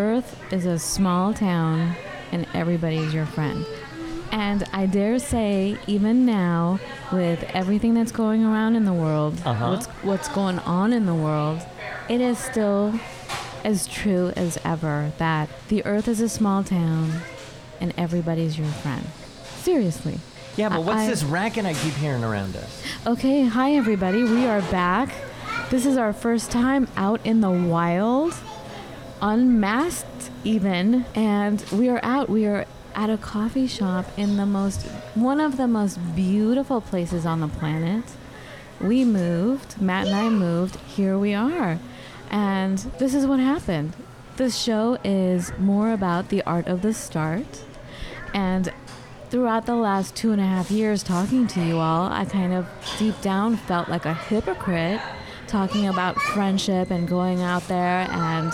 Earth is a small town, and everybody's your friend. And I dare say, even now, with everything that's going around in the world, Uh-huh. what's, what's going on in the world, it is still as true as ever that the Earth is a small town, and everybody's your friend. Seriously. Yeah, but what's I- this racket I keep hearing around us? Okay, hi everybody. We are back. This is our first time out in the wild, unmasked even, and we are out. We are at a coffee shop in the most one of the most beautiful places on the planet. We moved, Matt and I moved. Here we are. And this is what happened. This show is more about the art of the start. And throughout the last two and a half years talking to you all, I kind of deep down felt like a hypocrite talking about friendship and going out there and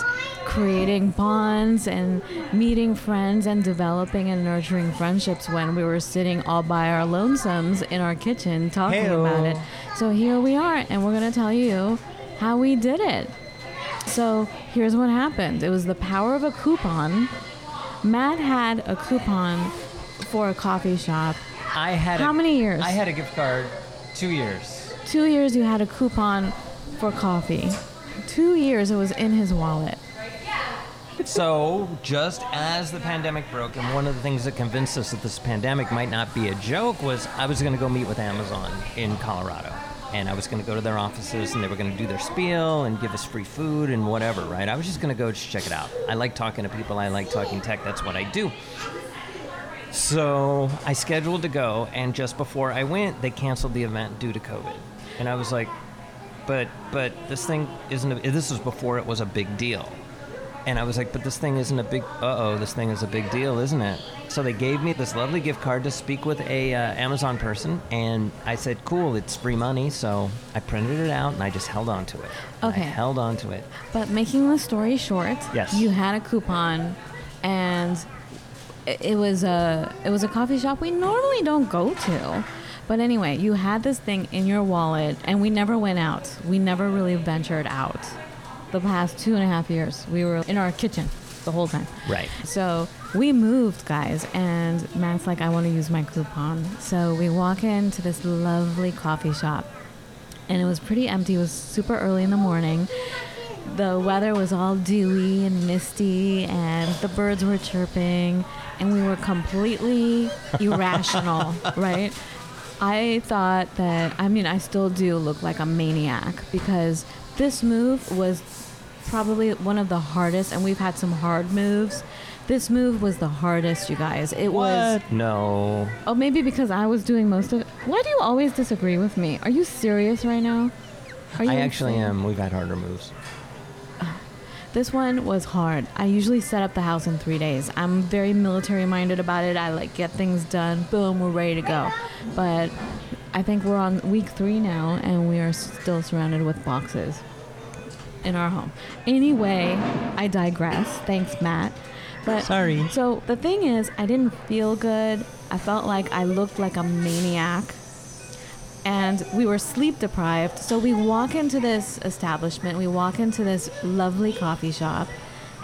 creating bonds and meeting friends and developing and nurturing friendships when we were sitting all by our lonesomes in our kitchen talking Heyo. about it. So here we are, and we're going to tell you how we did it. So here's what happened it was the power of a coupon. Matt had a coupon for a coffee shop. I had How a, many years? I had a gift card two years. Two years you had a coupon for coffee. Two years it was in his wallet. So, just as the pandemic broke, and one of the things that convinced us that this pandemic might not be a joke was I was going to go meet with Amazon in Colorado. And I was going to go to their offices and they were going to do their spiel and give us free food and whatever, right? I was just going to go just check it out. I like talking to people, I like talking tech, that's what I do. So I scheduled to go, and just before I went, they canceled the event due to COVID. And I was like, but but this thing isn't. A, this was before it was a big deal. And I was like, but this thing isn't a big. Uh oh, this thing is a big deal, isn't it? So they gave me this lovely gift card to speak with a uh, Amazon person, and I said, cool, it's free money. So I printed it out and I just held on to it. Okay. I held on to it. But making the story short, Yes. you had a coupon and it it was a it was a coffee shop we normally don't go to. But anyway, you had this thing in your wallet and we never went out. We never really ventured out. The past two and a half years, we were in our kitchen the whole time. Right. So we moved, guys, and Matt's like, I want to use my coupon. So we walk into this lovely coffee shop, and it was pretty empty. It was super early in the morning. The weather was all dewy and misty, and the birds were chirping, and we were completely irrational, right? I thought that, I mean, I still do look like a maniac because this move was probably one of the hardest, and we've had some hard moves. This move was the hardest, you guys. It was. No. Oh, maybe because I was doing most of it. Why do you always disagree with me? Are you serious right now? Are you I actually insane? am. We've had harder moves. This one was hard. I usually set up the house in three days. I'm very military minded about it. I like get things done. Boom, we're ready to go. But I think we're on week three now, and we are still surrounded with boxes in our home. Anyway, I digress. Thanks, Matt. But Sorry. So the thing is, I didn't feel good. I felt like I looked like a maniac. And we were sleep deprived. So we walk into this establishment, we walk into this lovely coffee shop,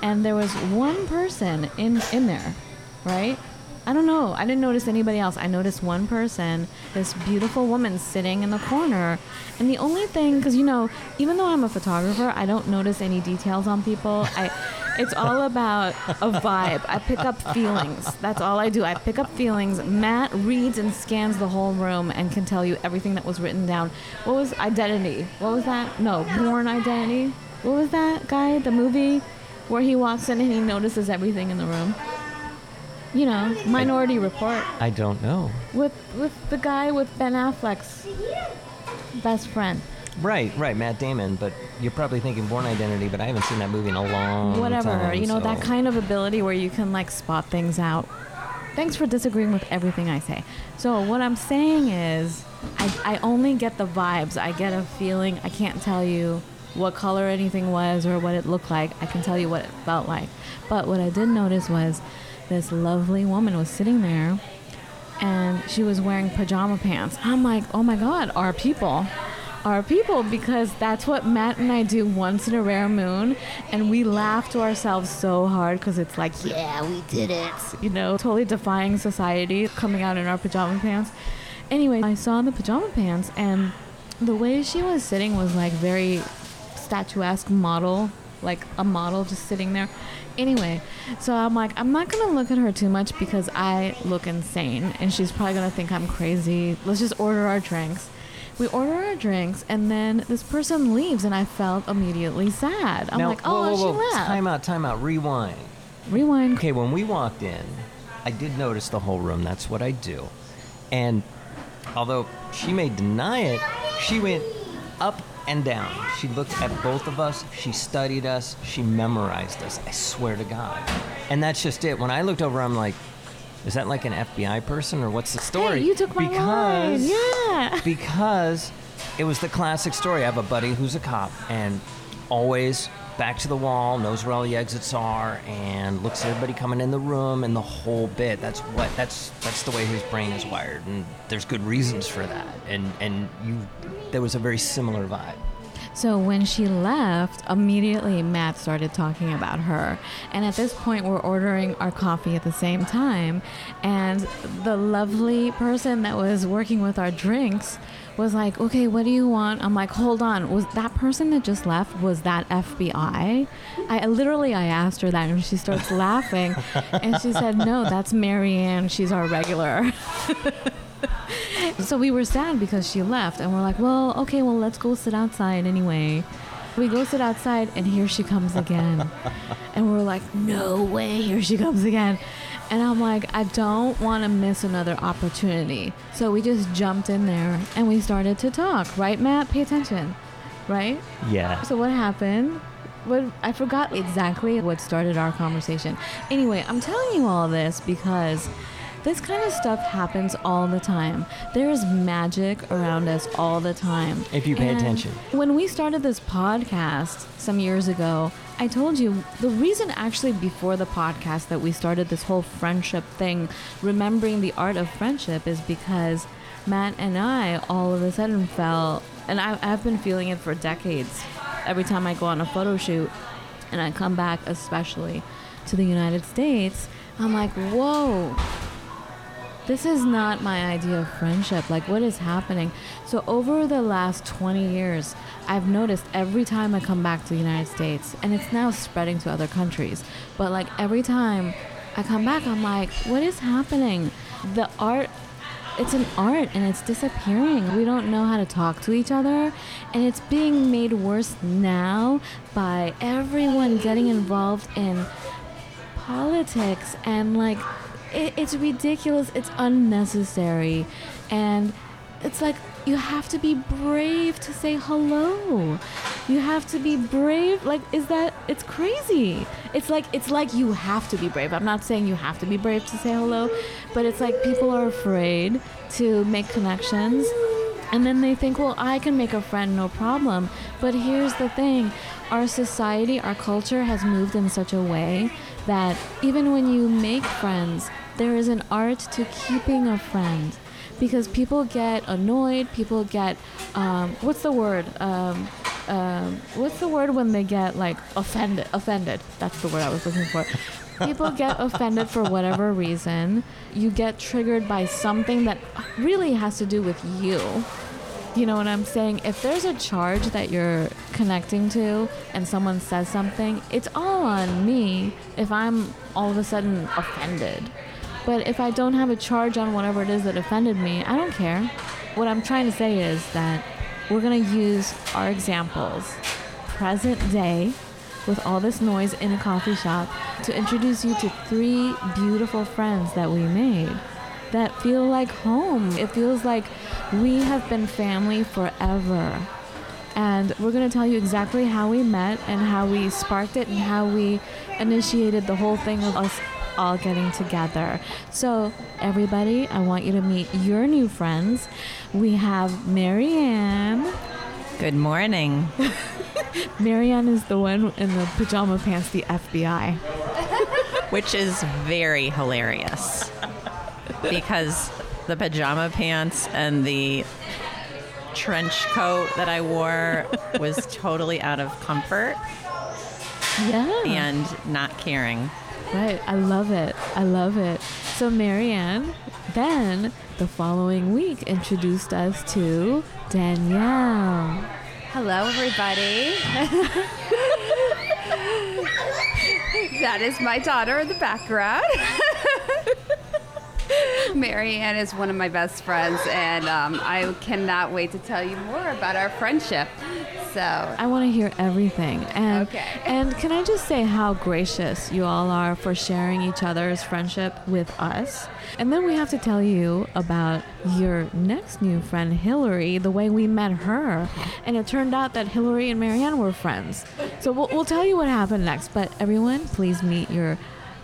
and there was one person in, in there, right? I don't know. I didn't notice anybody else. I noticed one person, this beautiful woman sitting in the corner. And the only thing, because you know, even though I'm a photographer, I don't notice any details on people. I, it's all about a vibe. I pick up feelings. That's all I do. I pick up feelings. Matt reads and scans the whole room and can tell you everything that was written down. What was identity? What was that? No, Bourne Identity. What was that guy? The movie where he walks in and he notices everything in the room. You know, Minority Report I don't know. with with the guy with Ben Affleck's best friend. Right, right, Matt Damon. But you're probably thinking Bourne Identity, but I haven't seen that movie in a long Whatever, time. you know, that kind of ability where you can like spot things out. Thanks for disagreeing with everything I say. So, what I'm saying is, I, I only get the vibes. I get a feeling. I can't tell you what color anything was or what it looked like. I can tell you what it felt like. But what I did notice was this lovely woman was sitting there and she was wearing pajama pants. I'm like, oh my God, our people. Our people, because that's what Matt and I do once in a rare moon. And we laugh to ourselves so hard because it's like, yeah, we did it. You know, totally defying society coming out in our pajama pants. Anyway, I saw the pajama pants, and the way she was sitting was like very statuesque model, like a model just sitting there. Anyway, so I'm like, I'm not gonna look at her too much because I look insane and she's probably gonna think I'm crazy. Let's just order our drinks. We order our drinks and then this person leaves and I felt immediately sad. I'm now, like, whoa, oh, whoa, she left. Time out, time out. Rewind. Rewind. Okay, when we walked in, I did notice the whole room. That's what I do. And although she may deny it, she went up and down. She looked at both of us. She studied us. She memorized us. I swear to God. And that's just it. When I looked over, I'm like, is that like an FBI person or what's the story? Hey, you took my line. because Yeah. because it was the classic story. I have a buddy who's a cop and always back to the wall, knows where all the exits are, and looks at everybody coming in the room and the whole bit. That's what that's that's the way his brain is wired, and there's good reasons for that. And and you, there was a very similar vibe. So when she left, immediately Matt started talking about her. And at this point, we're ordering our coffee at the same time. And the lovely person that was working with our drinks was like, okay, what do you want? I'm like, hold on. Was that person that just left, was that FBI? I literally, I asked her that and she starts laughing. And she said, no, that's Marianne. She's our regular. So we were sad because she left, and we're like, well, okay, well, let's go sit outside anyway. We go sit outside, and here she comes again. and we're like, no way, here she comes again. And I'm like, I don't want to miss another opportunity. So we just jumped in there and we started to talk, right, Matt? Pay attention, right? Yeah. So what happened? What I forgot exactly what started our conversation. Anyway, I'm telling you all this because this kind of stuff happens all the time. There is magic around us all the time. If you pay And attention. When we started this podcast some years ago, I told you the reason actually before the podcast that we started this whole friendship thing, remembering the art of friendship, is because Matt and I all of a sudden felt, and I, I've been feeling it for decades. Every time I go on a photo shoot and I come back, especially to the United States, I'm like, whoa, this is not my idea of friendship. Like, what is happening? So, over the last 20 years, I've noticed every time I come back to the United States, and it's now spreading to other countries, but like every time I come back, I'm like, what is happening? The art. It's an art and it's disappearing. We don't know how to talk to each other, and it's being made worse now by everyone getting involved in politics and like it, it's ridiculous it's unnecessary and it's like you have to be brave to say hello. You have to be brave like is that it's crazy. It's like it's like you have to be brave. I'm not saying you have to be brave to say hello but it's like people are afraid to make connections and then they think, well, I can make a friend, no problem. But here's the thing our society, our culture has moved in such a way that even when you make friends, there is an art to keeping a friend. Because people get annoyed, people get, um, what's the word? Um, um, what's the word when they get like offended? Offended. That's the word I was looking for. People get offended for whatever reason. You get triggered by something that really has to do with you. You know what I'm saying? If there's a charge that you're connecting to and someone says something, it's all on me if I'm all of a sudden offended. But if I don't have a charge on whatever it is that offended me, I don't care. What I'm trying to say is that we're going to use our examples, present day, with all this noise in a coffee shop, to introduce you to three beautiful friends that we made that feel like home. It feels like we have been family forever. And we're going to tell you exactly how we met and how we sparked it and how we initiated the whole thing of us all getting together. So, everybody, I want you to meet your new friends. We have Marianne. Good morning. Marianne is the one in the pajama pants, the FBI. Which is very hilarious because the pajama pants and the trench coat that I wore was totally out of comfort Yeah. and not caring. Right. I love it. I love it. So, Marianne then the following week introduced us to Danielle. Hello, everybody. that is my daughter in the background. Marianne is one of my best friends, and um, I cannot wait to tell you more about our friendship. So, I want to hear everything. And Okay. and can I just say how gracious you all are for sharing each other's friendship with us? And then we have to tell you about your next new friend Hillary, the way we met her. And it turned out that Hillary and Marianne were friends. So we'll, we'll tell you what happened next, but everyone please meet your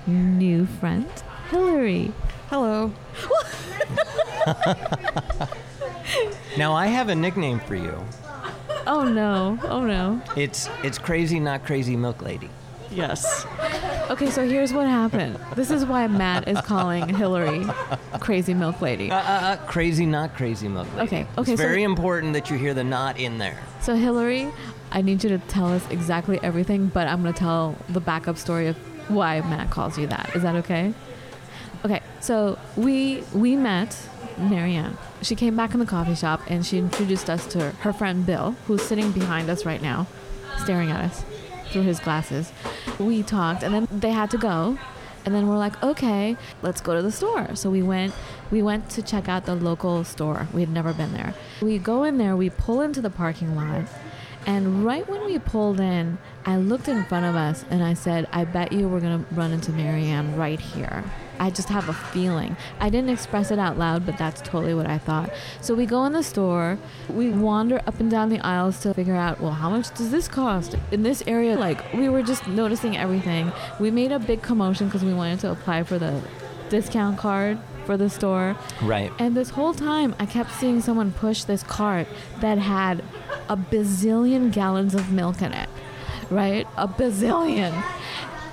new friend Hillary. Hello. Now I have a nickname for you. Oh no. Oh no. It's it's crazy not crazy milk lady. Yes. Okay, so here's what happened. This is why Matt is calling Hillary crazy milk lady. Uh, uh, uh, crazy not crazy milk lady. Okay, okay, It's so- very important that you hear the not in there. So Hillary, I need you to tell us exactly everything, but I'm going to tell the backup story of why Matt calls you that. Is that okay? Okay. So we we met Marianne. She came back in the coffee shop and she introduced us to her friend Bill, who's sitting behind us right now, staring at us through his glasses. We talked and then they had to go. And then we're like, okay, let's go to the store. So we went we went to check out the local store. We had never been there. We go in there, we pull into the parking lot, and right when we pulled in, I looked in front of us and I said, I bet you we're gonna run into Marianne right here. I just have a feeling. I didn't express it out loud, but that's totally what I thought. So we go in the store, we wander up and down the aisles to figure out, well, how much does this cost? In this area, like, we were just noticing everything. We made a big commotion because we wanted to apply for the discount card for the store. Right. And this whole time, I kept seeing someone push this cart that had a bazillion gallons of milk in it, right? A bazillion.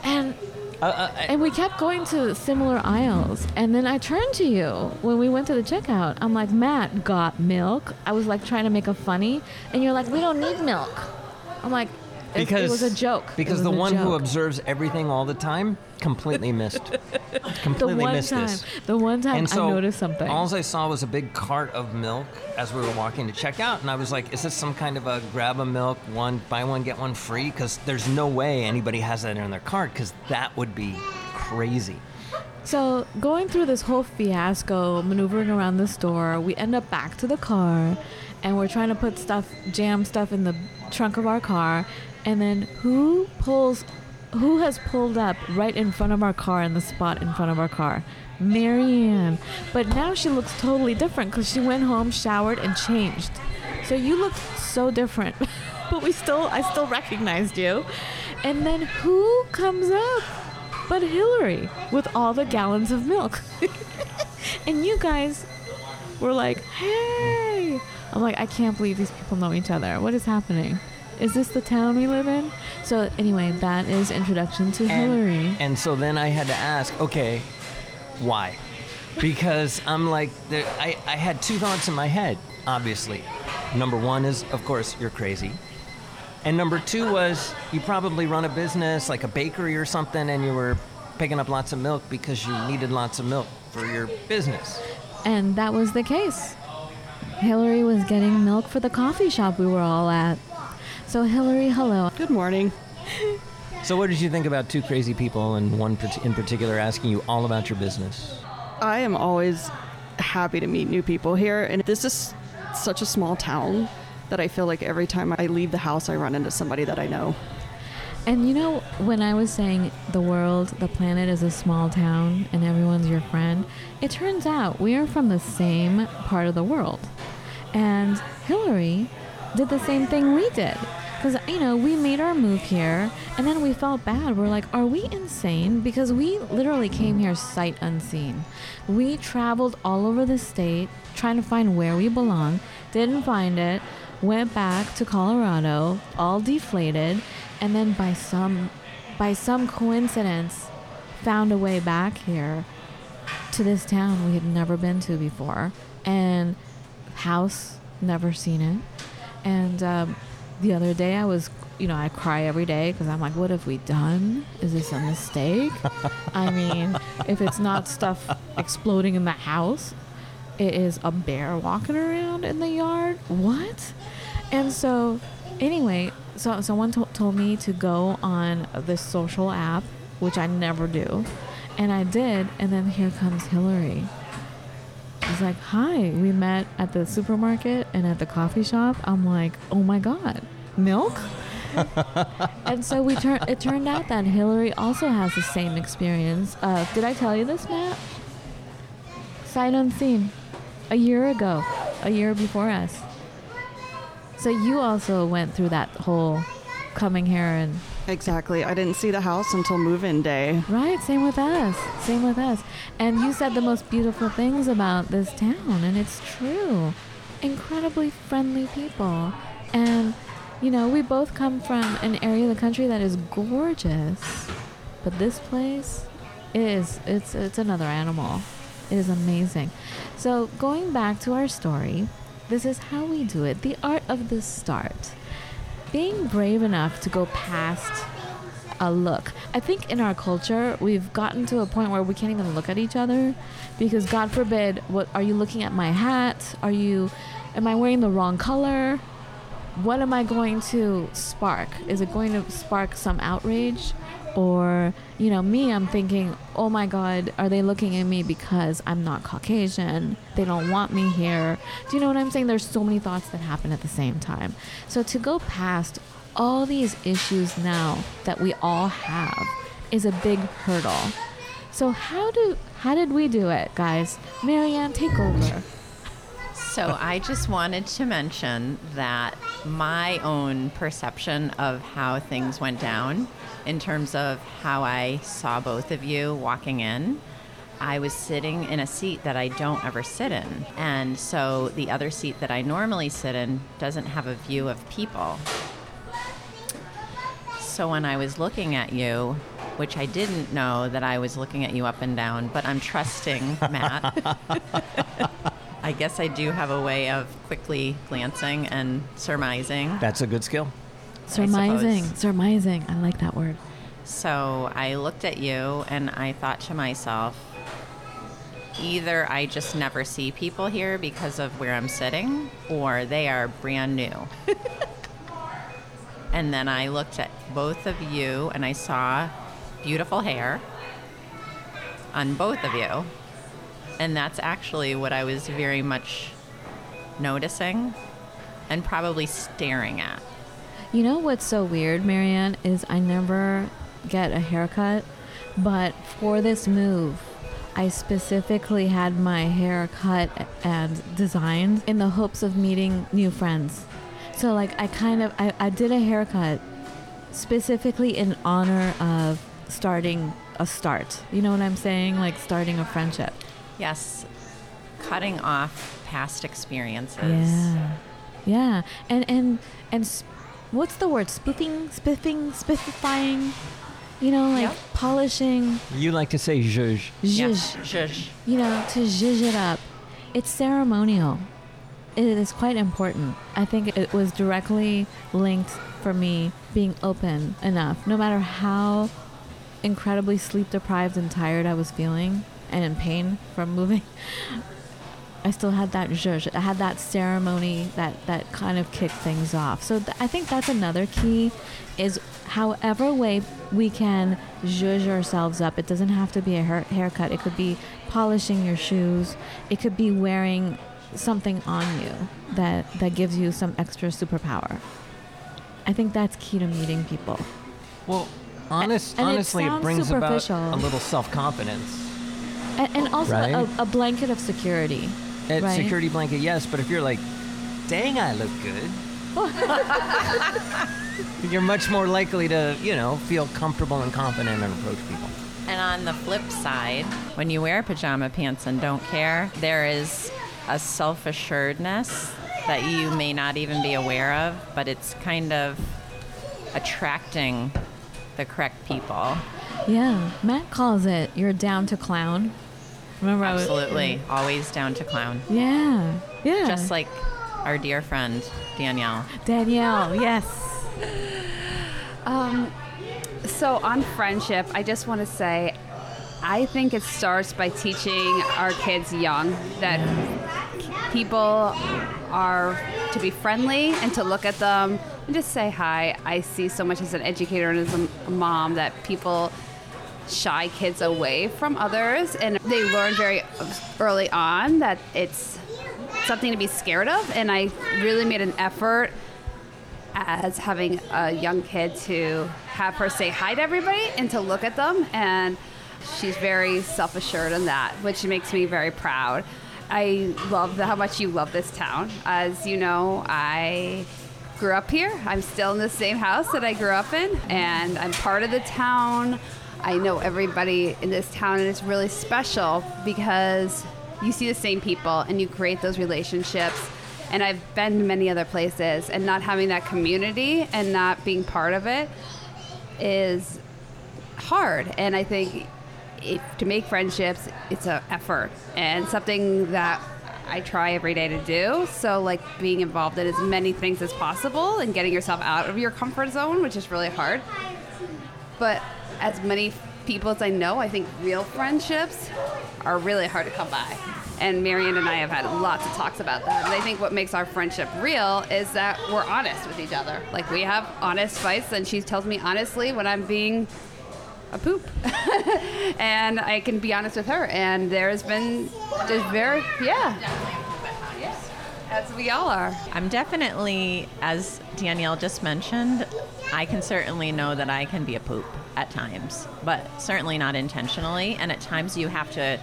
And Uh, uh, I- and we kept going to similar aisles. And then I turned to you when we went to the checkout. I'm like, Matt got milk. I was like trying to make a funny, and you're like, we don't need milk. I'm like, it, it because was a joke. Because the one who observes everything all the time completely missed. the completely one missed time, this. the one time so I noticed something. All I saw was a big cart of milk as we were walking to check out, and I was like, "Is this some kind of a grab a milk one buy one get one free?" Because there's no way anybody has that in their cart, because that would be crazy. So, going through this whole fiasco, maneuvering around the store, we end up back to the car and we're trying to put stuff, jam stuff in the trunk of our car. And then who pulls, who has pulled up right in front of our car in the spot in front of our car? Marianne. But now she looks totally different because she went home, showered, and changed. So you look so different. but we still, I still recognized you. And then who comes up? but Hillary with all the gallons of milk. and you guys were like, hey. I'm like, I can't believe these people know each other. What is happening? Is this the town we live in? So, anyway, that is introduction to Hillary. And, and so then I had to ask, okay, why? Because I'm like, there, I, I had two thoughts in my head, obviously. Number one is, of course, you're crazy. And number two was, you probably run a business like a bakery or something, and you were picking up lots of milk because you needed lots of milk for your business. And that was the case. Hillary was getting milk for the coffee shop we were all at. So, Hillary, hello. Good morning. So, what did you think about two crazy people, and one in particular asking you all about your business? I am always happy to meet new people here, and this is such a small town that I feel like every time I leave the house, I run into somebody that I know. And you know, when I was saying the world, the planet is a small town and everyone's your friend, it turns out we are from the same part of the world. And Hillary did the same thing we did. Because, you know, we made our move here and then we felt bad. We're like, are we insane? Because we literally came here sight unseen. We traveled all over the state trying to find where we belong, didn't find it, went back to Colorado, all deflated, and then by some by some coincidence found a way back here to this town we had never been to before and house never seen it and um, the other day i was you know i cry every day because i'm like what have we done? Is this a mistake? I mean if it's not stuff exploding in the house it is a bear walking around in the yard. What? And so anyway so someone to- told me to go on this social app which i never do and i did and then here comes hillary He's like, "Hi, we met at the supermarket and at the coffee shop." I'm like, "Oh my god, milk!" and so we turn. It turned out that Hillary also has the same experience. Uh, did I tell you this, Matt? Sight unseen, a year ago, a year before us. So you also went through that whole coming here and Exactly. I didn't see the house until move-in day. Right, same with us. Same with us. And you said the most beautiful things about this town, and it's true. Incredibly friendly people. And, you know, we both come from an area of the country that is gorgeous. But this place is it's it's another animal. It is amazing. So going back to our story, this is how we do it. The art of the start being brave enough to go past a look. I think in our culture, we've gotten to a point where we can't even look at each other because God forbid, what are you looking at my hat? Are you am I wearing the wrong color? What am I going to spark? Is it going to spark some outrage? Or, you know, me, I'm thinking, oh my God, are they looking at me because I'm not Caucasian? They don't want me here. Do you know what I'm saying? There's so many thoughts that happen at the same time. So to go past all these issues now that we all have is a big hurdle. So how do how did we do it, guys? Marianne, take over. So I just wanted to mention that my own perception of how things went down in terms of how I saw both of you walking in. I was sitting in a seat that I don't ever sit in. And so the other seat that I normally sit in doesn't have a view of people. So when I was looking at you, which I didn't know that I was looking at you up and down, but I'm trusting Matt. I guess I do have a way of quickly glancing and surmising. That's a good skill. Surmising, surmising. I like that word. So I looked at you and I thought to myself, either I just never see people here because of where I'm sitting, or they are brand new. and then I looked at both of you and I saw beautiful hair on both of you. And that's actually what I was very much noticing and probably staring at. You know what's so weird, Marianne, is I never get a haircut, but for this move, I specifically had my hair cut and designed in the hopes of meeting new friends. So like I kind of I, I did a haircut specifically in honor of starting a start. You know what I'm saying? Like starting a friendship. Yes, cutting off past experiences. Yeah. Yeah. And and and what's the word? Spiffing, spiffing, spiffifying. You know, like Yep. polishing, You like to say zhuzh. Yes, zhuzh. zhuzh. You know, to zhuzh it up. It's ceremonial. It is quite important. I think it was directly linked for me being open enough, no matter how incredibly sleep deprived and tired I was feeling and in pain from moving. I still had that zhuzh. I had that ceremony that, that kind of kicked things off. So th- I think that's another key is however way we can zhuzh ourselves up. It doesn't have to be a hair- haircut. It could be polishing your shoes. It could be wearing something on you that, that gives you some extra superpower. I think that's key to meeting people. Well, honest, and honestly, it, sounds brings about a little self-confidence. And, and also Right. a, a blanket of security. A Right. security blanket, yes, but if you're like, dang, I look good, You're much more likely to, you know, feel comfortable and confident and approach people. And on the flip side, when you wear pajama pants and don't care, there is a self assuredness that you may not even be aware of, but it's kind of attracting the correct people. Yeah, Matt calls it you're down to clown. Remember, I was- Absolutely. Always down to clown. yeah, yeah. Just like our dear friend, Danielle. Danielle. Yes. Um, so on friendship, I just want to say, I think it starts by teaching our kids young that people are to be friendly and to look at them and just say hi. I see so much as an educator and as a mom that people shy kids away from others and they learn very early on that it's something to be scared of and I really made an effort as having a young kid to have her say hi to everybody and to look at them and she's very self-assured in that which makes me very proud. I love how much you love this town. As you know i grew up here. I'm still in the same house that i grew up in and i'm part of the town i know everybody in this town and it's really special because you see the same people and you create those relationships and I've been to many other places, and not having that community and not being part of it is hard. And I think to make friendships, it's an effort and something that I try every day to do. So, like being involved in as many things as possible and getting yourself out of your comfort zone, which is really hard. But as many people as I know, I think real friendships are really hard to come by. And Marianne and I have had lots of talks about that. And I think what makes our friendship real is that we're honest with each other. Like we have honest fights, and she tells me honestly when I'm being a poop. and I can be honest with her. And there's been just very, yeah. As we all are. I'm definitely, as Danielle just mentioned, I can certainly know that I can be a poop at times, but certainly not intentionally. And at times you have to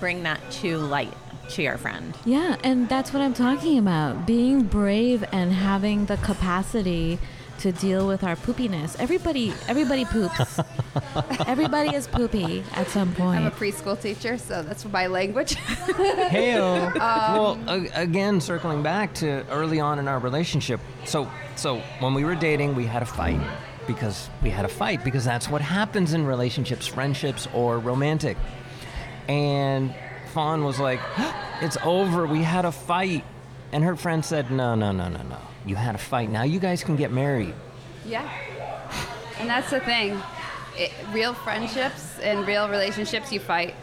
bring that to light to your friend. Yeah, and that's what I'm talking about. Being brave and having the capacity to deal with our poopiness. Everybody everybody poops. everybody is poopy at some point. I'm a preschool teacher, so that's my language. Hey, well, um, a- again, circling back to early on in our relationship. So, so when we were dating, we had a fight because we had a fight because that's what happens in relationships, friendships, or romantic. And Fawn was like, "It's over. We had a fight." And her friend said, "No, no, no, no, no. You had a fight. Now you guys can get married." Yeah. And that's the thing. It, real friendships and real relationships, you fight.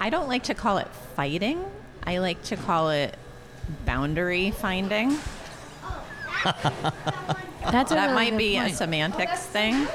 I don't like to call it fighting, I like to call it boundary finding. That's a that really might good be a point. semantics thing,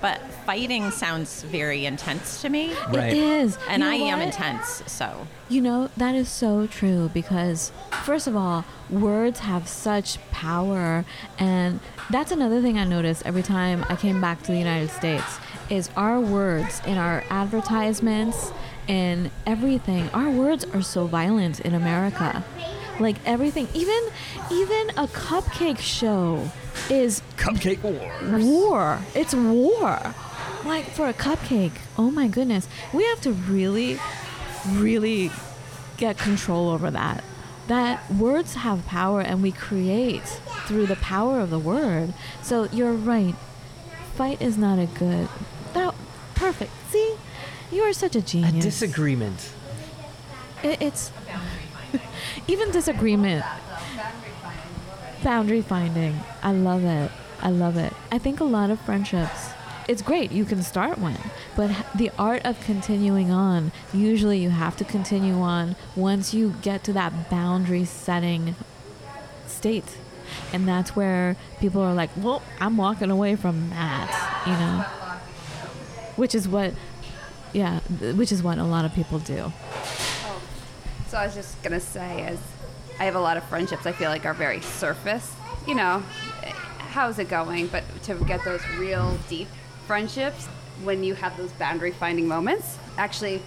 but fighting sounds very intense to me. Right. It is. And You know I am intense, so. You know, that is so true because, first of all, words have such power. And that's another thing I noticed every time I came back to the United States is our words in our advertisements and everything. Our words are so violent in America. Like everything, even even a cupcake show is Cupcake war. war. It's war. Like for a cupcake. Oh my goodness. We have to really, really get control over that. That words have power and we create through the power of the word. So you're right. Fight is not a good. That perfect. See? You are such a genius. A disagreement. It, it's even disagreement. Boundary finding. I love it. I love it. I think a lot of friendships. It's great. You can start one, but the art of continuing on. Usually, you have to continue on once you get to that boundary setting state, and that's where people are like, "Well, I'm walking away from that," you know. Which is what, yeah, which is what a lot of people do. So I was just gonna say, as I have a lot of friendships, I feel like are very surface. You know, how's it going? But to get those real deep friendships, when you have those boundary finding moments, actually,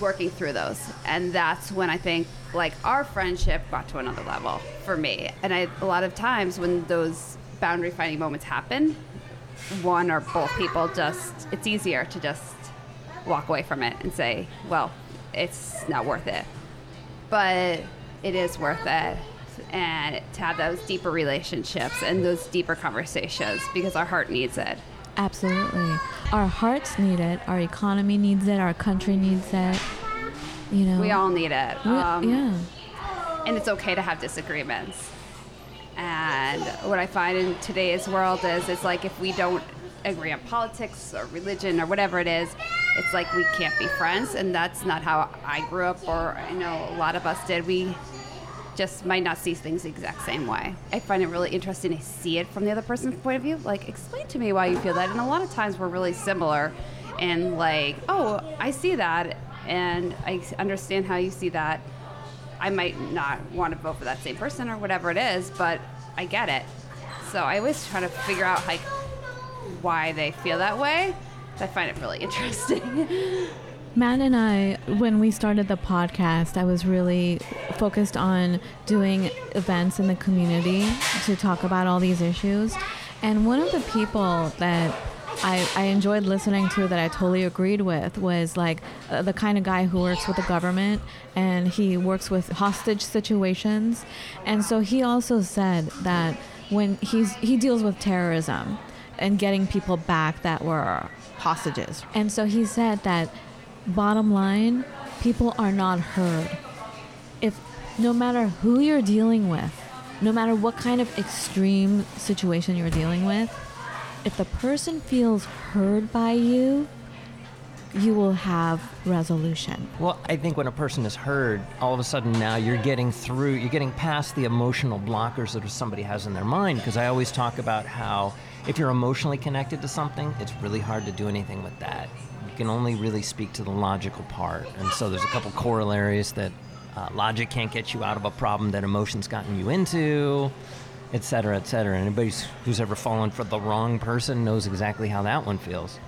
working through those. And that's when I think like our friendship got to another level for me. And I, a lot of times when those boundary finding moments happen, one or both people just, it's easier to just walk away from it and say, well, it's not worth it. But it is worth it. And to have those deeper relationships and those deeper conversations because our heart needs it. Absolutely. Our hearts need it. Our economy needs it. Our country needs it. You know. We all need it. We- Um, yeah. and it's okay to have disagreements. And what I find in today's world is it's like if we don't agree on politics or religion or whatever it is, it's like we can't be friends. And that's not how I grew up, or I know a lot of us did. We just might not see things the exact same way. I find it really interesting to see it from the other person's point of view. Like, explain to me why you feel that. And a lot of times we're really similar and like, oh, I see that, and I understand how you see that. I might not want to vote for that same person or whatever it is, but I get it. So I always try to figure out like why they feel that way. I find it really interesting. Matt and I, when we started the podcast, I was really focused on doing events in the community to talk about all these issues. And one of the people that I, I enjoyed listening to that I totally agreed with was like uh, the kind of guy who works with the government and he works with hostage situations. And so he also said that when he's he deals with terrorism and getting people back that were hostages. And so he said that bottom line, people are not heard. If no matter who you're dealing with, no matter what kind of extreme situation you're dealing with, if the person feels heard by you, you will have resolution. Well, I think when a person is heard, all of a sudden now you're getting through, you're getting past the emotional blockers that somebody has in their mind. Because I always talk about how if you're emotionally connected to something, it's really hard to do anything with that. Can only really speak to the logical part. And so there's a couple corollaries that uh, logic can't get you out of a problem that emotion's gotten you into, et cetera, et cetera. Anybody who's ever fallen for the wrong person knows exactly how that one feels.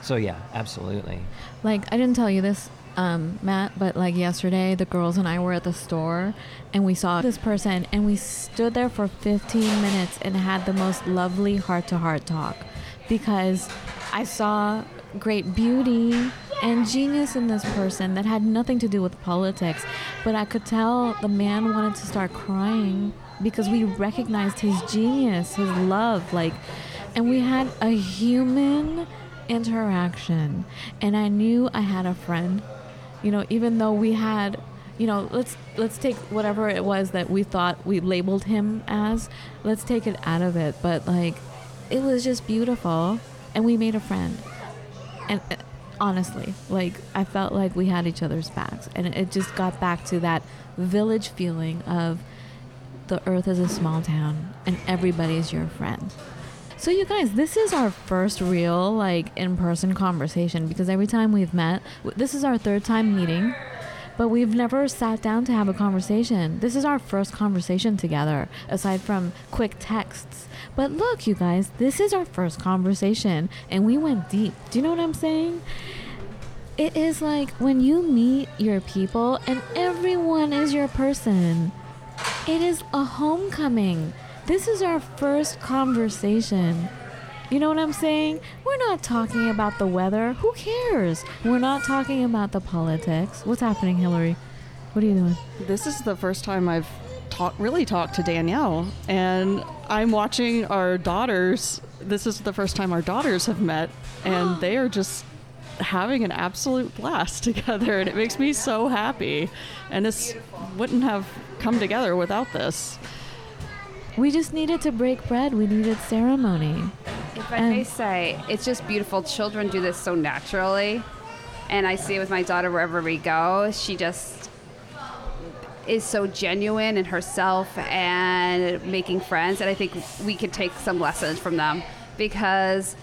So, yeah, absolutely. Like I didn't tell you this, um, Matt, but like yesterday, the girls and I were at the store, and we saw this person, and we stood there for 15 minutes and had the most lovely heart-to-heart talk, because I saw great beauty and genius in this person that had nothing to do with politics, but I could tell the man wanted to start crying because we recognized his genius, his love, like, and we had a human interaction. And i knew i had a friend you know even though we had you know let's let's take whatever it was that we thought we labeled him as let's take it out of it. But like it was just beautiful and we made a friend and uh, honestly like i felt like we had each other's backs. And it just got back to that village feeling of the earth is a small town and everybody is your friend. So you guys, this is our first real like in-person conversation because every time we've met, this is our third time meeting, but we've never sat down to have a conversation. This is our first conversation together aside from quick texts. But look, you guys, this is our first conversation and we went deep. Do you know what I'm saying? It is like when you meet your people and everyone is your person. It is a homecoming. This is our first conversation. You know what I'm saying? We're not talking about the weather. Who cares? We're not talking about the politics. What's happening, Hillary? What are you doing? This is the first time I've talk, really talked to Danielle, and I'm watching our daughters. This is the first time our daughters have met, and they are just having an absolute blast together, and it makes me so happy. And this wouldn't have come together without this. We just needed to break bread. We needed ceremony. If I And- may say, it's just beautiful. Children do this so naturally. And I see it with my daughter wherever we go. She just is so genuine in herself and making friends. And I think we could take some lessons from them because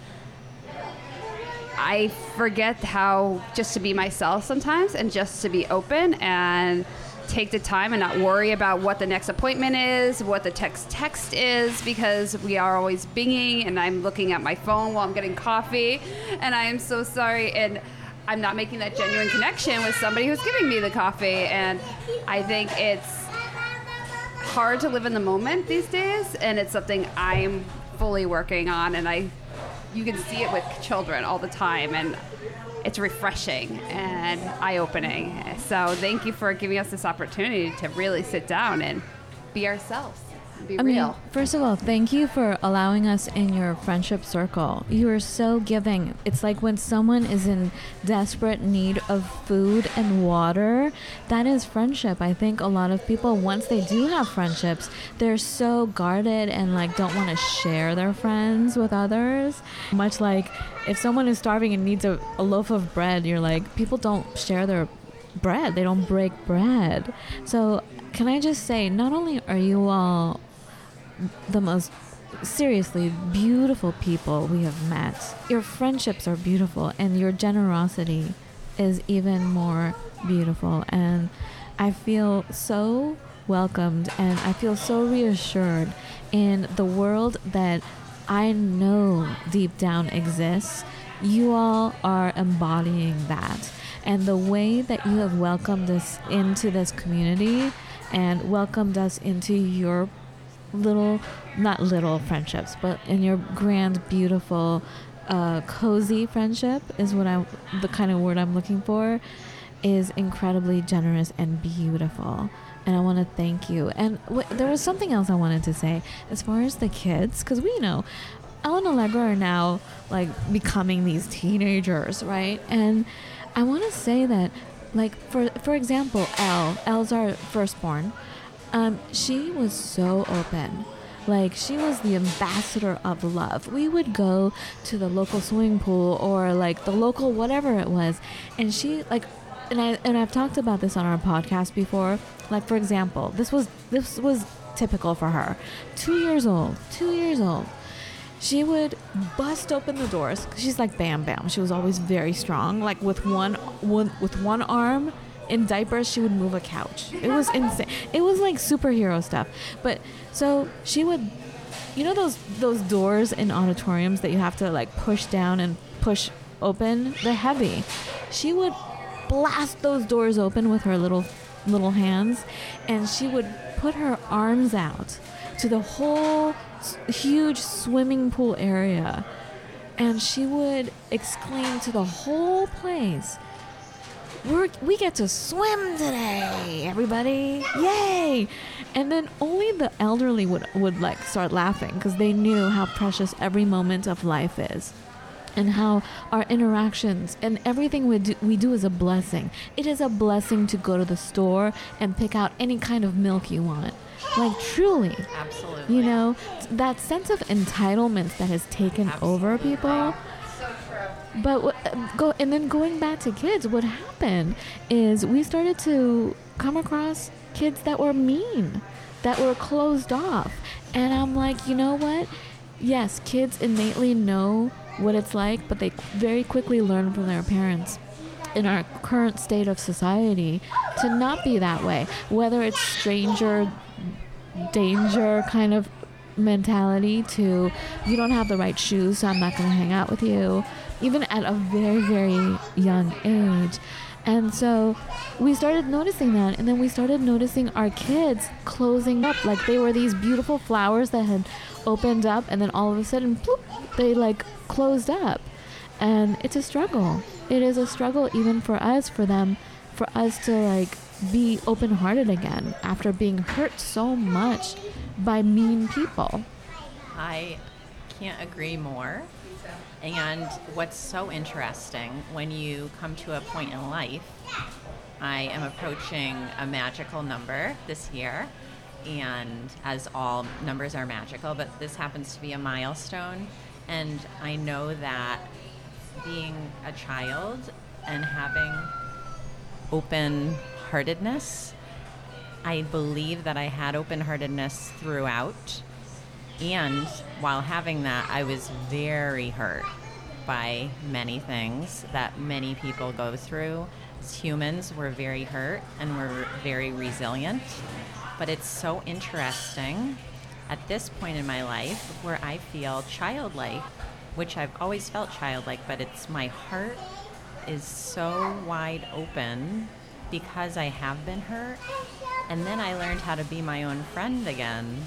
I forget how just to be myself sometimes and just to be open and take the time and not worry about what the next appointment is, what the text text is, because we are always binging and I'm looking at my phone while I'm getting coffee, and I am so sorry. And I'm not making that genuine connection with somebody who's giving me the coffee. And I think it's hard to live in the moment these days, and it's something I'm fully working on. And I, you can see it with children all the time, and it's refreshing and eye-opening. So thank you for giving us this opportunity to really sit down and be ourselves, be I real. mean, first of all, thank you for allowing us in your friendship circle. You are so giving. It's like when someone is in desperate need of food and water, that is friendship. I think a lot of people, once they do have friendships, they're so guarded and like don't want to share their friends with others. Much like if someone is starving and needs a, a loaf of bread, you're like, people don't share their bread, they don't break bread. So, can I just say, not only are you all the most seriously beautiful people we have met. Your friendships are beautiful, and your generosity is even more beautiful. And I feel so welcomed, and I feel so reassured in the world that I know deep down exists. You all are embodying that. And the way that you have welcomed us into this community and welcomed us into your little, not little friendships, but in your grand, beautiful, uh, cozy friendship is what I, the kind of word I'm looking for, is incredibly generous and beautiful. And I want to thank you. And w- there was something else I wanted to say as far as the kids, because we know Elle and Allegra are now like becoming these teenagers, right? And I want to say that, like for for example, Elle, Elle's our firstborn. Um, she was so open. Like she was the ambassador of love. We would go to the local swimming pool or like the local whatever it was, and she like, and I and I've talked about this on our podcast before. Like for example, this was this was typical for her. Two years old, two years old. She would bust open the doors. She's like Bam Bam. She was always very strong. Like with one, one with one arm in diapers, she would move a couch. It was insane. It was like superhero stuff. But so she would, you know those those doors in auditoriums that you have to like push down and push open. They're heavy. She would blast those doors open with her little little hands, and she would put her arms out to the whole huge swimming pool area, and she would exclaim to the whole place. We're, we get to swim today, everybody! Yay! And then only the elderly would, would like start laughing because they knew how precious every moment of life is and how our interactions and everything we do, we do is a blessing. It is a blessing to go to the store and pick out any kind of milk you want. Like truly, Absolutely. you know, that sense of entitlement that has taken over people. But what, go and then going back to kids, what happened is we started to come across kids that were mean, that were closed off, and I'm like, you know what? Yes, kids innately know what it's like, but they very quickly learn from their parents in our current state of society to not be that way. Whether it's stranger danger kind of mentality to you don't have the right shoes, so I'm not going to hang out with you, even at a very, very young age. And so we started noticing that, and then we started noticing our kids closing up like they were these beautiful flowers that had opened up, and then all of a sudden, bloop, they like closed up. And it's a struggle. It is a struggle even for us, for them, for us to like be open hearted again after being hurt so much by mean people. I can't agree more. And what's so interesting when you come to a point in life, I am approaching a magical number this year. And as all numbers are magical, but this happens to be a milestone. And I know that being a child and having open heartedness, I believe that I had open heartedness throughout. And while having that, I was very hurt by many things that many people go through. As humans, we're very hurt and we're very resilient. But it's so interesting at this point in my life where I feel childlike, which I've always felt childlike, but it's my heart is so wide open because I have been hurt. And then I learned how to be my own friend again.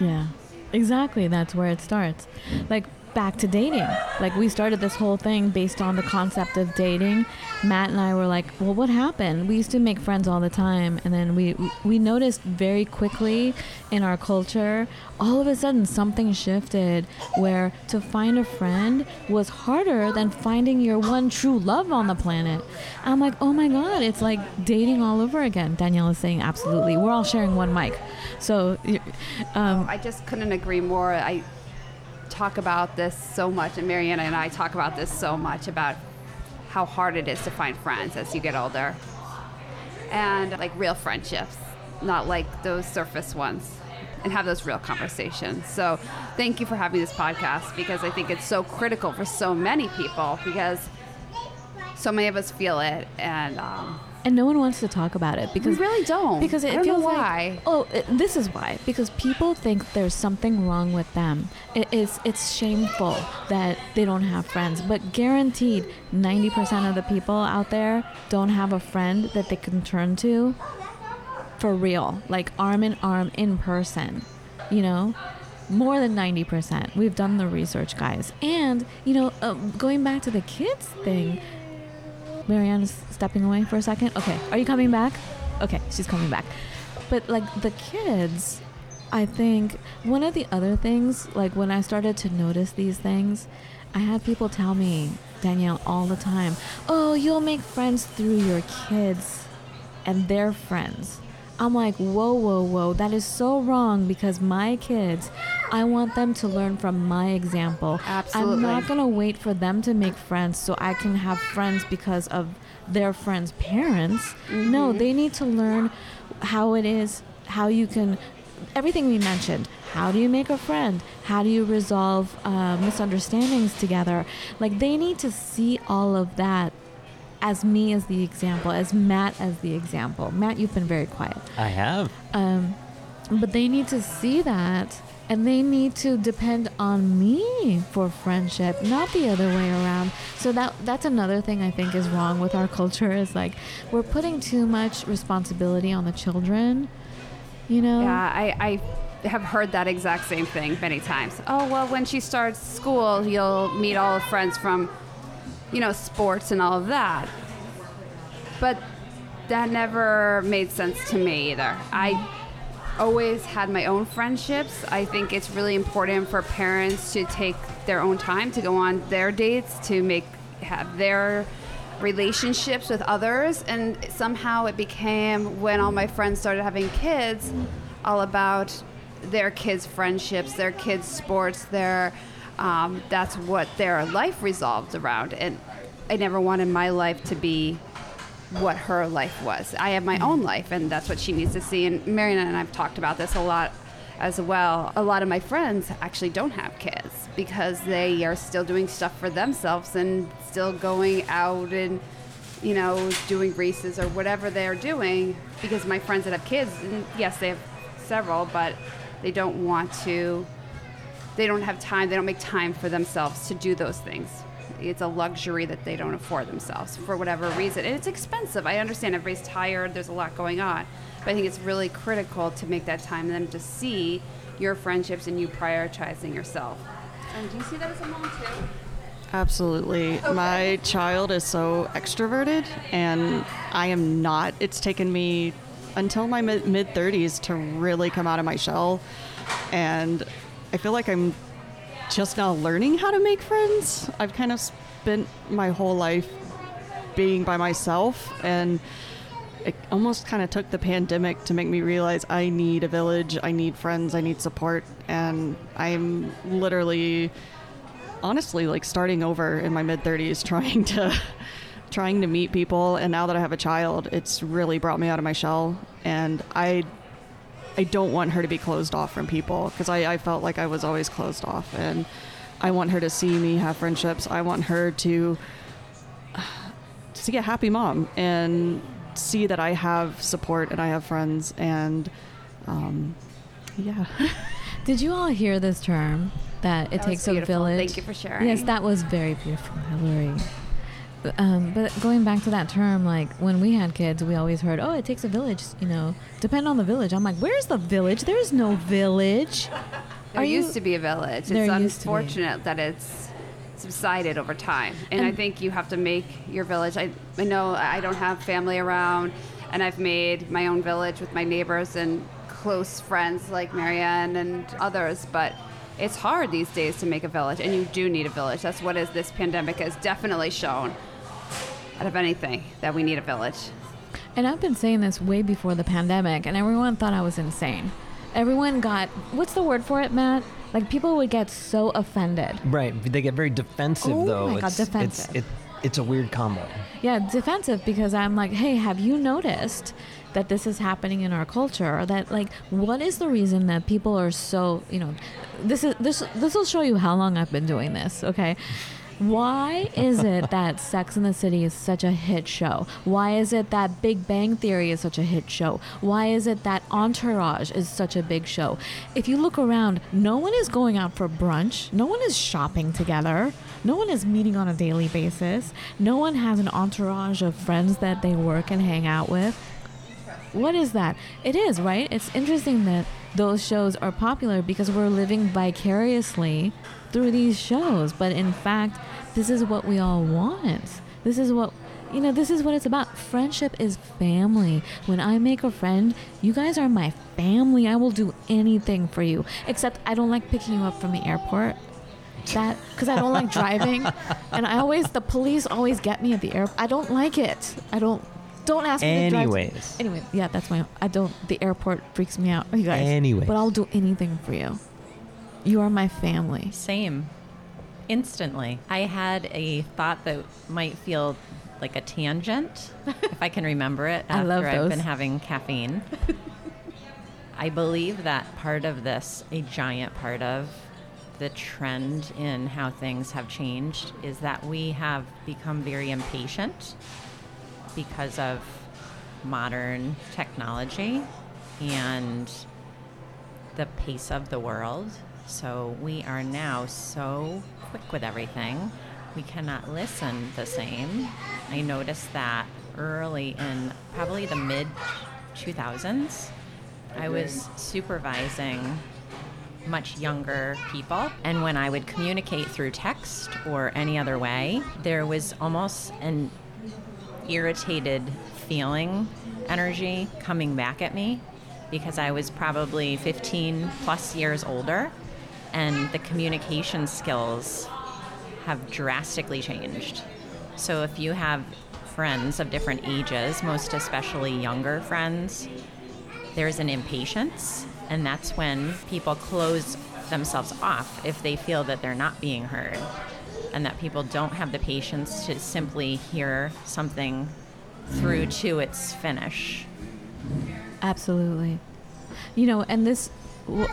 Yeah, exactly. That's where it starts. Like back to dating. Like we started this whole thing based on the concept of dating. Matt and I were like, "Well, what happened? We used to make friends all the time, and then we we noticed very quickly in our culture, all of a sudden something shifted where to find a friend was harder than finding your one true love on the planet. I'm like, "Oh my god, it's like dating all over again." Danielle is saying, "Absolutely. We're all sharing one mic." So, um, I just couldn't agree more. I talk about this so much, and Mariana and I talk about this so much about how hard it is to find friends as you get older. And like real friendships, not like those surface ones, and have those real conversations. So, thank you for having this podcast because I think it's so critical for so many people because so many of us feel it. And, um, and no one wants to talk about it because we really don't. Because it I feels know why. like oh, it, this is why. Because people think there's something wrong with them. It, it's it's shameful that they don't have friends. But guaranteed, 90% of the people out there don't have a friend that they can turn to for real, like arm in arm in person. You know. More than 90%. We've done the research, guys. And, you know, uh, going back to the kids thing, Marianne is stepping away for a second. Okay, are you coming back? Okay, she's coming back. But like the kids, I think one of the other things, like when I started to notice these things, I had people tell me, Danielle, all the time, oh, you'll make friends through your kids and their friends. I'm like, whoa, whoa, whoa, that is so wrong because my kids, I want them to learn from my example. Absolutely. I'm not going to wait for them to make friends so I can have friends because of their friends' parents. No, they need to learn how it is, how you can, everything we mentioned. How do you make a friend? How do you resolve uh, misunderstandings together? Like, they need to see all of that as me as the example, as Matt as the example. Matt, you've been very quiet. I have. Um, but they need to see that and they need to depend on me for friendship, not the other way around. So that that's another thing I think is wrong with our culture is like we're putting too much responsibility on the children. You know? Yeah, I, I have heard that exact same thing many times. Oh, well, when she starts school, you'll meet all her friends from, you know, sports and all of that. But that never made sense to me either. I always had my own friendships. I think it's really important for parents to take their own time to go on their dates, to make have their relationships with others and somehow it became when all my friends started having kids all about their kids friendships their kids sports their um, that's what their life resolved around and i never wanted my life to be what her life was. I have my own life and that's what she needs to see and mariana and i've talked about this a lot as well. A lot of my friends actually don't have kids because they are still doing stuff for themselves and still going out and you know doing races or whatever they're doing because my friends that have kids and yes they have several but they don't want to they don't have time they don't make time for themselves to do those things. It's a luxury that they don't afford themselves for whatever reason. And it's expensive. I understand everybody's tired there's a lot going on. But i think it's really critical to make that time and them to see your friendships and you prioritizing yourself. And do you see that as a mom too? Absolutely. My child is so extroverted, and I am not. It's taken me until my mid 30s to really come out of my shell. And I feel like I'm just now learning how to make friends. I've kind of spent my whole life being by myself, and it almost kind of took the pandemic to make me realize I need a village, I need friends, I need support, and I'm literally honestly like starting over in my mid 30s trying to trying to meet people and now that I have a child it's really brought me out of my shell and I I don't want her to be closed off from people because I, I felt like I was always closed off and I want her to see me have friendships I want her to to be a happy mom and see that I have support and I have friends and um, yeah Did you all hear this term that it That takes a village? Thank you for sharing. Yes, that was very beautiful, Hillary. Um, but going back to that term, like when we had kids, we always heard, "Oh, it takes a village." You know, depend on the village. I'm like, "Where's the village? There's no village." There Are used you- to be a village. It's used to be. unfortunate that it's subsided over time. And, I think you have to make your village. I, I know I don't have family around, and I've made my own village with my neighbors and close friends like Marianne and others, but it's hard these days to make a village, and you do need a village. That's what is this pandemic has definitely shown. Out of anything, that we need a village. And I've been saying this way before the pandemic, and everyone thought I was insane. Everyone got what's the word for it, Matt? Like people would get so offended. Right. They get very defensive, Oh though. my God, it's, defensive. It's, it, it's a weird combo. Yeah, defensive because I'm like, hey, have you noticed that this is happening in our culture? Or that like, what is the reason that people are so, you know, this is this this will show you how long I've been doing this. Okay. Why is it that Sex in the City is such a hit show? Why is it that Big Bang Theory is such a hit show? Why is it that Entourage is such a big show? If you look around, no one is going out for brunch. No one is shopping together. No one is meeting on a daily basis. No one has an entourage of friends that they work and hang out with. What is that? It is, right? It's interesting that those shows are popular because we're living vicariously through these shows. But in fact, this is what we all want. This is what, you know, this is what it's about. Friendship is family. When I make a friend, you guys are my family. I will do anything for you. Except I don't like picking you up from the airport. That because I don't like driving, and I always the police always get me at the airport. I don't like it. I don't. Don't ask me to drive. Anyways. Anyway, yeah, that's my. I don't. The airport freaks me out, you guys. Anyways. but I'll do anything for you. You are my family. Same. Instantly. I had a thought that might feel like a tangent, if I can remember it I after love I've been having caffeine. I believe that part of this, a giant part of the trend in how things have changed, is that we have become very impatient because of modern technology and the pace of the world. So we are now so quick with everything. We cannot listen the same. I noticed that early in probably the mid 2000s. I was supervising much younger people. And when I would communicate through text or any other way, there was almost an irritated feeling energy coming back at me because I was probably 15 plus years older and the communication skills have drastically changed. So if you have friends of different ages, most especially younger friends, there's an impatience, and that's when people close themselves off if they feel that they're not being heard and that people don't have the patience to simply hear something through to its finish. Absolutely. You know, and this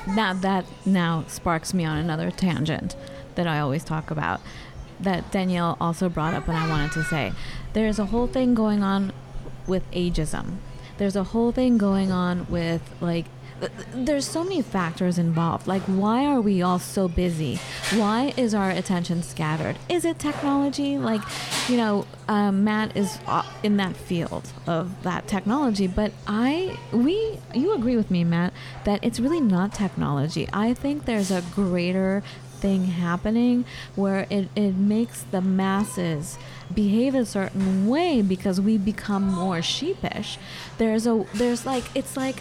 now that now sparks me on another tangent that I always talk about that Danielle also brought up and I wanted to say. There's a whole thing going on with ageism. There's a whole thing going on with like there's so many factors involved. Like, why are we all so busy? Why is our attention scattered? Is it technology? Like, you know, um, Matt is uh, in that field of that technology, but I, we, you agree with me, Matt, that it's really not technology. I think there's a greater thing happening where it, it makes the masses behave a certain way because we become more sheepish there's a there's like it's like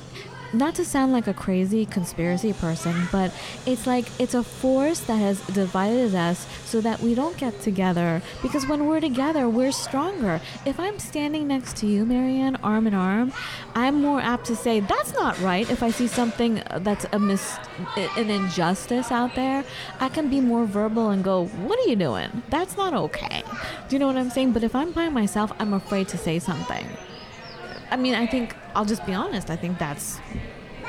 not to sound like a crazy conspiracy person, but it's like it's a force that has divided us so that we don't get together. Because when we're together, we're stronger. If I'm standing next to you, Marianne, arm in arm, I'm more apt to say, that's not right. If I see something that's a mis- an injustice out there, I can be more verbal and go, what are you doing? That's not okay. Do you know what I'm saying? But if I'm by myself, I'm afraid to say something. I mean, I think I'll just be honest. I think that's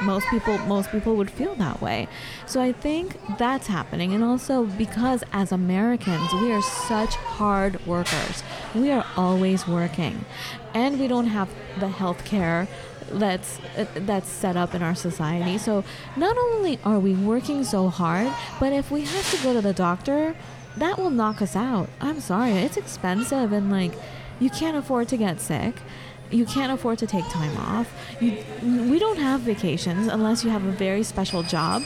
most people most people would feel that way. So I think that's happening and also because as Americans, we are such hard workers. We are always working. And we don't have the health care that's uh, that's set up in our society. So not only are we working so hard, but if we have to go to the doctor, that will knock us out. I'm sorry, it's expensive and like you can't afford to get sick. You can't afford to take time off. You, we don't have vacations unless you have a very special job.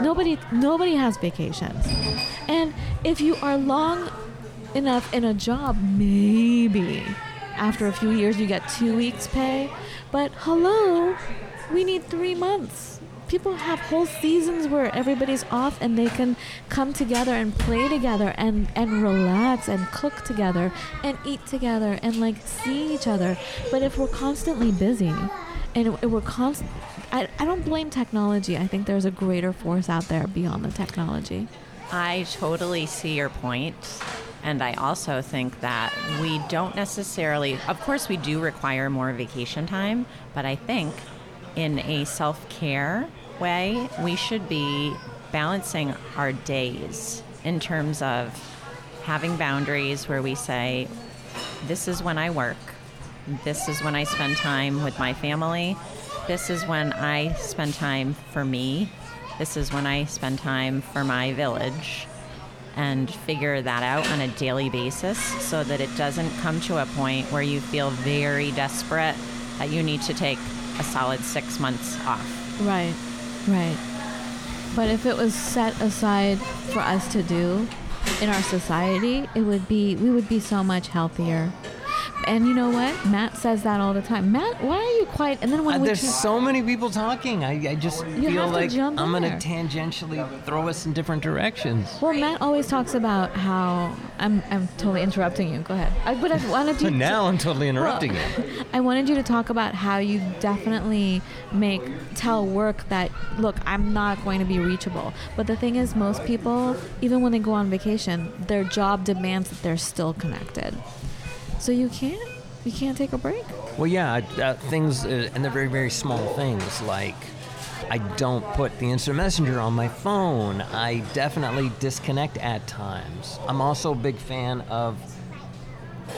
Nobody nobody has vacations. And if you are long enough in a job, maybe after a few years you get 2 weeks pay, but hello, we need 3 months. People have whole seasons where everybody's off and they can come together and play together and, and relax and cook together and eat together and like see each other. But if we're constantly busy and we're constant, I, I don't blame technology. I think there's a greater force out there beyond the technology. I totally see your point. And I also think that we don't necessarily, of course, we do require more vacation time, but I think in a self care way, we should be balancing our days in terms of having boundaries where we say, this is when I work, this is when I spend time with my family, this is when I spend time for me, this is when I spend time for my village. And figure that out on a daily basis so that it doesn't come to a point where you feel very desperate that you need to take a solid six months off. Right, right. But if it was set aside for us to do in our society, it would be we would be so much healthier. And you know what? Matt says that all the time. Matt, why are you quiet? And then when Uh, we there's tr- so many people talking. I, I just You feel like I'm in going to tangentially throw us in different directions. well, Matt always talks about how I'm I'm totally interrupting you. Go ahead. I, but I wanted you. Now I'm totally interrupting Well, you. I wanted you to talk about how you definitely make tell work that look, I'm not going to be reachable. But the thing is, most people, even when they go on vacation, their job demands that they're still connected. So you can't you can't take a break. Well, yeah, uh, things, uh, and they're very, very small things like I don't put the instant messenger on my phone. I definitely disconnect at times. I'm also a big fan of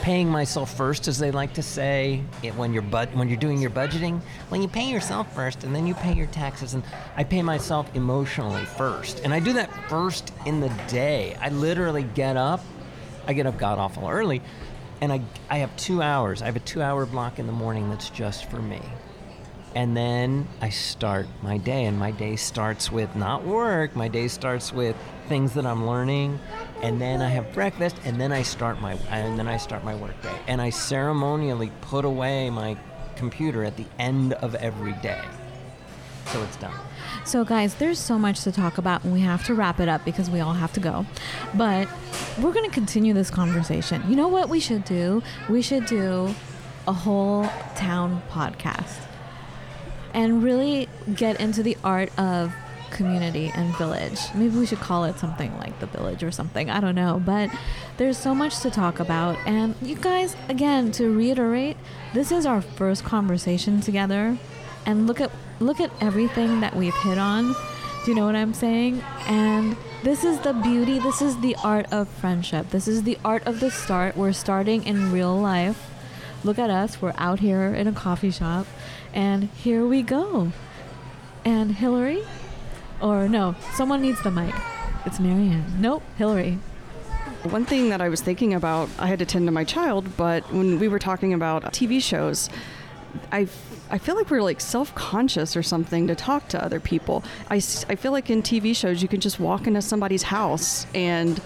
paying myself first, as they like to say, it, when you're bud- when you're doing your budgeting. When you pay yourself first, and then you pay your taxes, and I pay myself emotionally first, and I do that first in the day. I literally get up. I get up god awful early, and I I have two hours. I have a two hour block in the morning that's just for me. And then I start my day, and my day starts with not work. My day starts with things that I'm learning, and then I have breakfast, and then I start my and then I start my work day. And I ceremonially put away my computer at the end of every day, so it's done. So, guys, there's so much to talk about, and we have to wrap it up because we all have to go. But we're going to continue this conversation. You know what we should do? We should do a whole town podcast and really get into the art of community and village. Maybe we should call it something like the village or something. I don't know. But there's so much to talk about. And you guys, again, to reiterate, this is our first conversation together. And look at look at everything that we've hit on. Do you know what I'm saying? And this is the beauty, this is the art of friendship. This is the art of the start. We're starting in real life. Look at us. We're out here in a coffee shop. And here we go. And Hillary? Or no, someone needs the mic. It's Marianne. Nope, Hillary. One thing that I was thinking about, I had to tend to my child, but when we were talking about TV shows, I, I feel like we're like self conscious or something to talk to other people. I, I feel like in TV shows, you can just walk into somebody's house and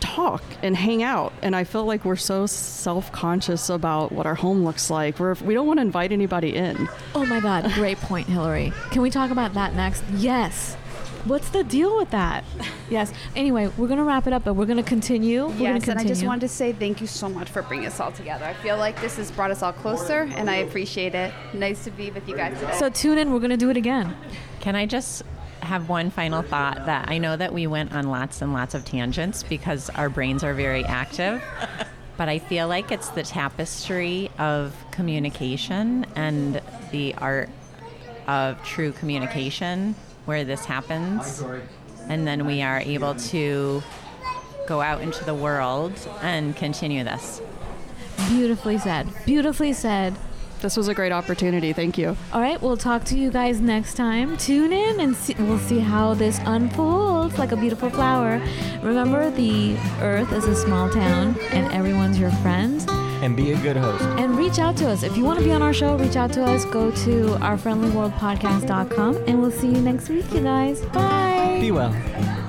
talk and hang out. And I feel like we're so self conscious about what our home looks like. We're, we don't want to invite anybody in. Oh my God, great point, Hillary. Can we talk about that next? Yes. What's the deal with that? Yes. Anyway, we're gonna wrap it up, but we're gonna continue. We're gonna Yes, and I just wanted to say thank you so much for bringing us all together. I feel like this has brought us all closer, and I appreciate it. Nice to be with you guys today. So tune in. We're gonna do it again. Can I just have one final thought that I know that we went on lots and lots of tangents because our brains are very active, but I feel like it's the tapestry of communication and the art of true communication where this happens. And then we are able to go out into the world and continue this. Beautifully said. Beautifully said. This was a great opportunity. Thank you. All right, we'll talk to you guys next time. Tune in and see, we'll see how this unfolds like a beautiful flower. Remember, the earth is a small town and everyone's your friend. And be a good host. And reach out to us. If you want to be on our show, reach out to us. Go to ourfriendlyworldpodcast.com and we'll see you next week, you guys. Bye. Be well.